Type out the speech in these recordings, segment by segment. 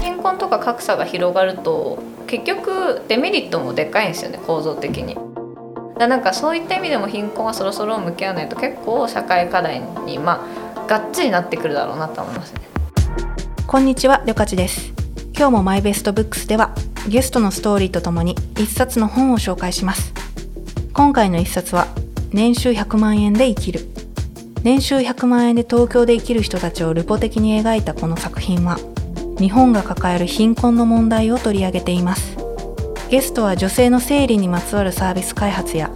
貧困とか格差が広がると結局デメリットもでかいんですよね構造的に。だなんかそういった意味でも貧困はそろそろ向き合わないと結構社会課題にまあがっつりなってくるだろうなと思いますね。こんにちは、りょかちです。今日もマイベストブックスではゲストのストーリーとともに一冊の本を紹介します。今回の一冊は年収100万円で生きる。年収100万円で東京で生きる人たちをルポ的に描いたこの作品は日本が抱える貧困の問題を取り上げています。ゲストは女性の生理にまつわるサービス開発や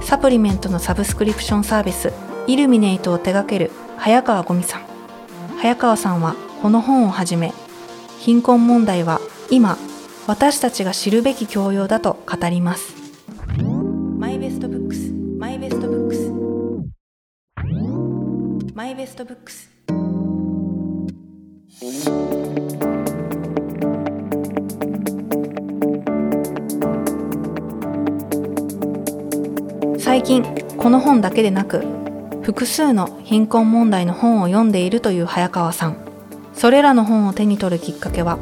サプリメントのサブスクリプションサービス ILLUMINATE を手掛けるハヤカワ五味さん。早川さんはこの本をはじめ貧困問題は今私たちが知るべき教養だと語ります My Best Books My Best Booksマイベストブックス。最近この本だけでなく複数の貧困問題の本を読んでいるという早川さん。それらの本を手に取るきっかけは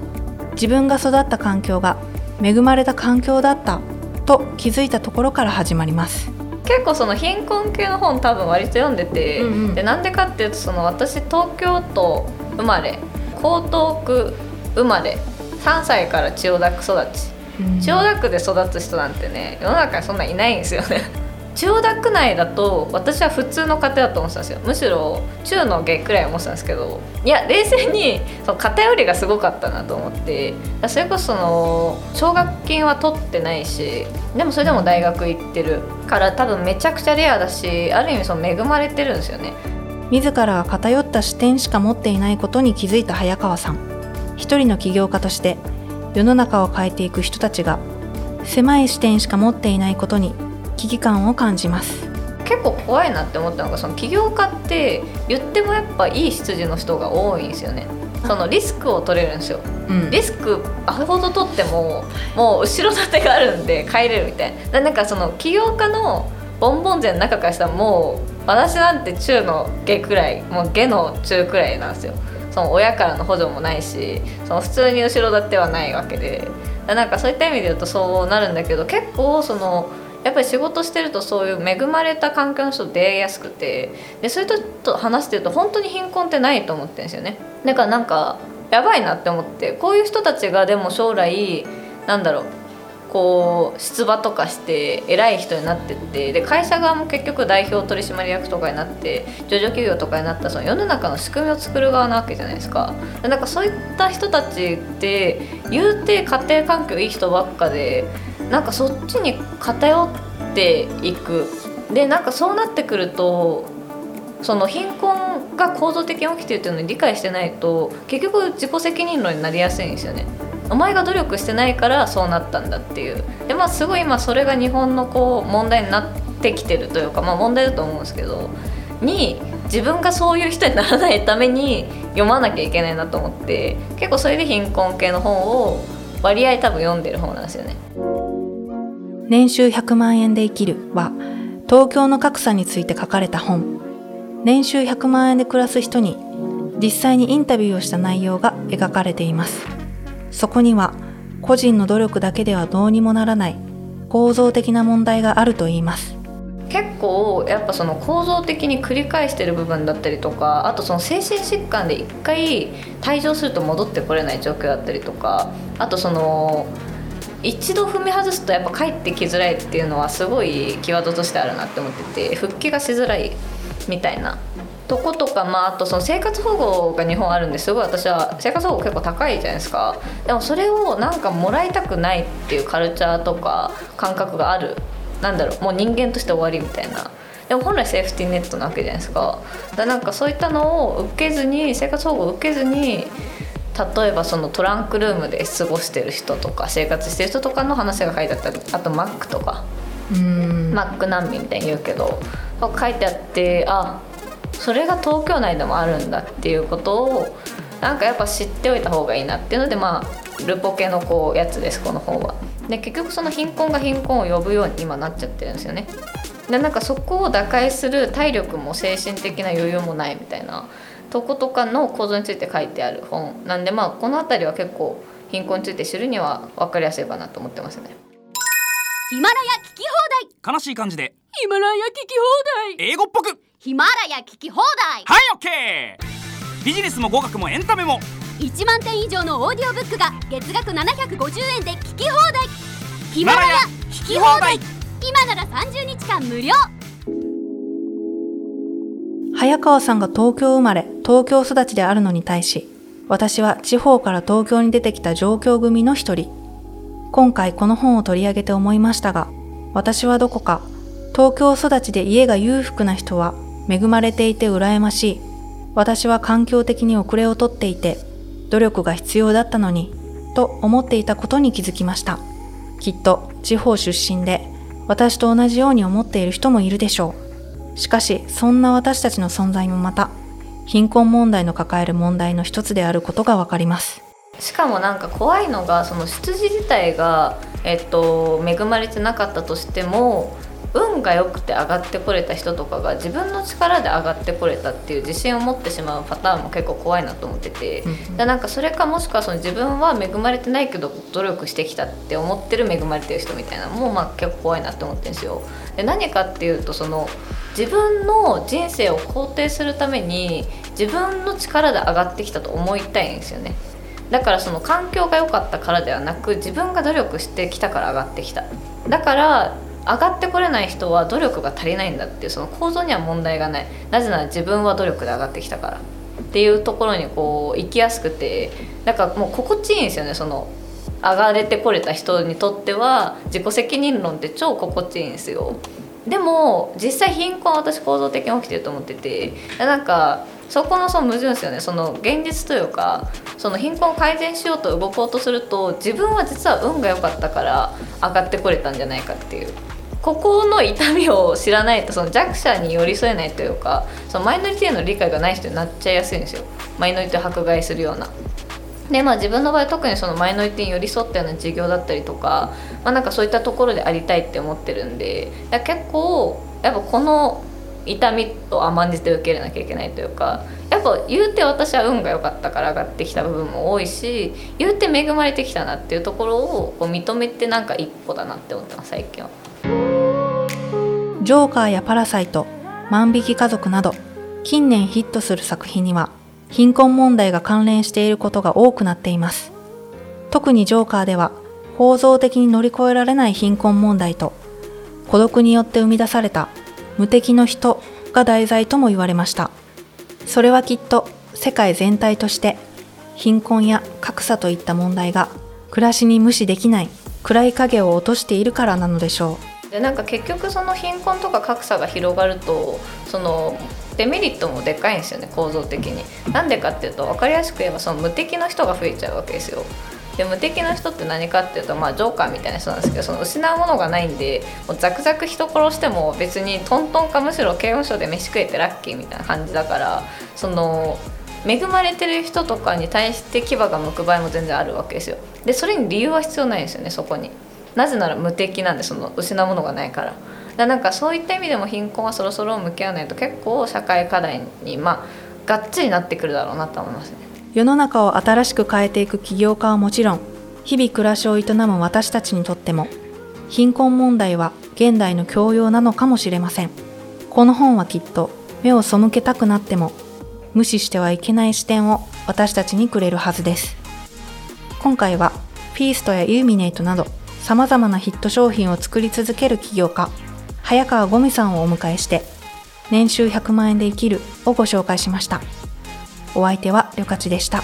自分が育った環境が恵まれた環境だったと気づいたところから始まります。結構その貧困系の本多分割と読んでて、うんうん。でなんでかっていうとその私東京都生まれ江東区生まれ3歳から千代田区育ち。千代田区で育つ人なんてね世の中にそんないないんですよね千代田区内だと私は普通の家庭だと思ってたんですよ。むしろ中の下くらい思ってたんですけど。いや冷静にその偏りがすごかったなと思って。それこそその奨学金は取ってないしでもそれでも大学行ってるから多分めちゃくちゃレアだしある意味その恵まれてるんですよね。自らが偏った視点しか持っていないことに気づいた早川さん。一人の起業家として世の中を変えていく人たちが狭い視点しか持っていないことに危機感を感じます。結構怖いなって思ったのがその起業家って言ってもやっぱいい出自の人が多いんですよね。そのリスクを取れるんですよ。うん。リスクあれほど取ってももう後ろ盾があるんで帰れるみたいな。だなんかその起業家のボンボン勢の中からしたらもう私なんて中の下くらいもう下の中くらいなんですよ。その親からの補助もないしその普通に後ろ盾はないわけで。だなんかそういった意味で言うとそうなるんだけど結構そのやっぱり仕事してるとそういう恵まれた環境の人と出会いやすくてでそういう人と話してると本当に貧困ってないと思ってるんですよね。だからなんかやばいなって思ってこういう人たちがでも将来なんだろうこう出馬とかして偉い人になってってで会社側も結局代表取締役とかになって上場企業とかになったその世の中の仕組みを作る側なわけじゃないですか。でなんかそういった人たちって言うて家庭環境いい人ばっかでなんかそっちに偏っていくでなんかそうなってくるとその貧困が構造的に起きてるっていうのに理解してないと結局自己責任論になりやすいんですよね。お前が努力してないからそうなったんだっていうでまあすごい今それが日本のこう問題になってきてるというかまあ問題だと思うんですけどに自分がそういう人にならないために読まなきゃいけないなと思って結構それで貧困系の本を割合多分読んでる方なんですよね。年収100万円で生きるは東京の格差について書かれた本。年収100万円で暮らす人に実際にインタビューをした内容が描かれています。そこには個人の努力だけではどうにもならない構造的な問題があるといいます。結構やっぱその構造的に繰り返してる部分だったりとかあとその精神疾患で一回退場すると戻ってこれない状況だったりとかあとその一度踏み外すとやっぱ帰ってきづらいっていうのはすごいキーワードとしてあるなって思ってて復帰がしづらいみたいなとことか、まあ、あとその生活保護が日本あるんですごい私は生活保護結構高いじゃないですか。でもそれをなんかもらいたくないっていうカルチャーとか感覚がある。なんだろうもう人間として終わりみたいな。でも本来セーフティーネットなわけじゃないですか。だからなんかそういったのを受けずに生活保護を受けずに例えばそのトランクルームで過ごしてる人とか生活してる人とかの話が書いてあったりあとマックとかうんマック難民みたいに言うけど書いてあってあそれが東京内でもあるんだっていうことをなんかやっぱ知っておいた方がいいなっていうのでまあルポ系のこうやつですこの本は。で結局その貧困が貧困を呼ぶように今なっちゃってるんですよね。でなんかそこを打開する体力も精神的な余裕もないみたいなとことかの構造について書いてある本。なんでまあこの辺りは結構貧困について知るには分かりやすいかなと思ってますね。ヒマラヤ聞き放悲しい感じで。題ヒマラヤ聞き放題。英語っぽく。ヒマラヤ聞き放題。はいオッケービジネスも語学もエンタメも。1万点以上のオーディオブックが月額750円で聞き放題。ヒマラヤ聞き放題。今なら30日間無料早川さんが東京生まれ、東京育ちであるのに対し、私は地方から東京に出てきた上京組の一人。今回この本を取り上げて思いましたが、私はどこか、東京育ちで家が裕福な人は恵まれていて羨ましい。私は環境的に遅れをとっていて、努力が必要だったのに、と思っていたことに気づきました。きっと地方出身で、私と同じように思っている人もいるでしょう。しかし、そんな私たちの存在もまた、貧困問題の抱える問題の一つであることがわかります。しかもなんか怖いのがその出自自体が、えっと、恵まれてなかったとしても運が良くて上がってこれた人とかが自分の力で上がってこれたっていう自信を持ってしまうパターンも結構怖いなと思ってて、でなんかそれかもしくはその自分は恵まれてないけど努力してきたって思ってる恵まれてる人みたいなのもまあ結構怖いなって思ってるんですよ。で何かっていうとその自分の人生を肯定するために自分の力で上がってきたと思いたいんですよね。だからその環境が良かったからではなく自分が努力してきたから上がってきた。だから上がってこれない人は努力が足りないんだっていうその構造には問題がない。なぜなら自分は努力で上がってきたから。っていうところにこう行きやすくてだからもう心地いいんですよね。その上がれてこれた人にとっては自己責任論って超心地いいんですよ。でも実際貧困は私構造的に起きてると思っててなんかそこのその矛盾ですよね。その現実というかその貧困を改善しようと動こうとすると自分は実は運が良かったから上がってこれたんじゃないかっていう。ここの痛みを知らないとその弱者に寄り添えないというかそのマイノリティへの理解がない人になっちゃいやすいんですよ。マイノリティを迫害するような。でまあ、自分の場合特にそのマイノリティに寄り添ったような授業だったりとか,、まあ、なんかそういったところでありたいって思ってるんで結構やっぱこの痛みを甘んじて受け入れなきゃいけないというかやっぱ言うて私は運が良かったから上がってきた部分も多いし言うて恵まれてきたなっていうところをこう認めてなんか一歩だなって思ってます最近は。ジョーカーやパラサイト、万引き家族など、近年ヒットする作品には、貧困問題が関連していることが多くなっています。特にジョーカーでは、構造的に乗り越えられない貧困問題と、孤独によって生み出された無敵の人が題材とも言われました。それはきっと世界全体として、貧困や格差といった問題が暮らしに無視できない暗い影を落としているからなのでしょう。でなんか結局その貧困とか格差が広がるとそのデメリットもでかいんですよね構造的に。なんでかっていうと分かりやすく言えばその無敵の人が増えちゃうわけですよ。で無敵な人って何かっていうとまあジョーカーみたいな人なんですけどその失うものがないんでもうザクザク人殺しても別にトントンかむしろ刑務所で飯食えてラッキーみたいな感じだからその恵まれてる人とかに対して牙が向く場合も全然あるわけですよ。でそれに理由は必要ないんですよねそこに。なぜなら無敵なんでその失うものがないから。だなんかそういった意味でも貧困はそろそろ向き合わないと結構社会課題にまあがっつりなってくるだろうなと思いますね。世の中を新しく変えていく起業家はもちろん日々暮らしを営む私たちにとっても貧困問題は現代の教養なのかもしれませんこの本はきっと目を背けたくなっても無視してはいけない視点を私たちにくれるはずです今回はフィーストやイルミネートなど様々なヒット商品を作り続ける起業家早川五味さんをお迎えして年収100万円で生きるをご紹介しましたお相手はりょかちでした。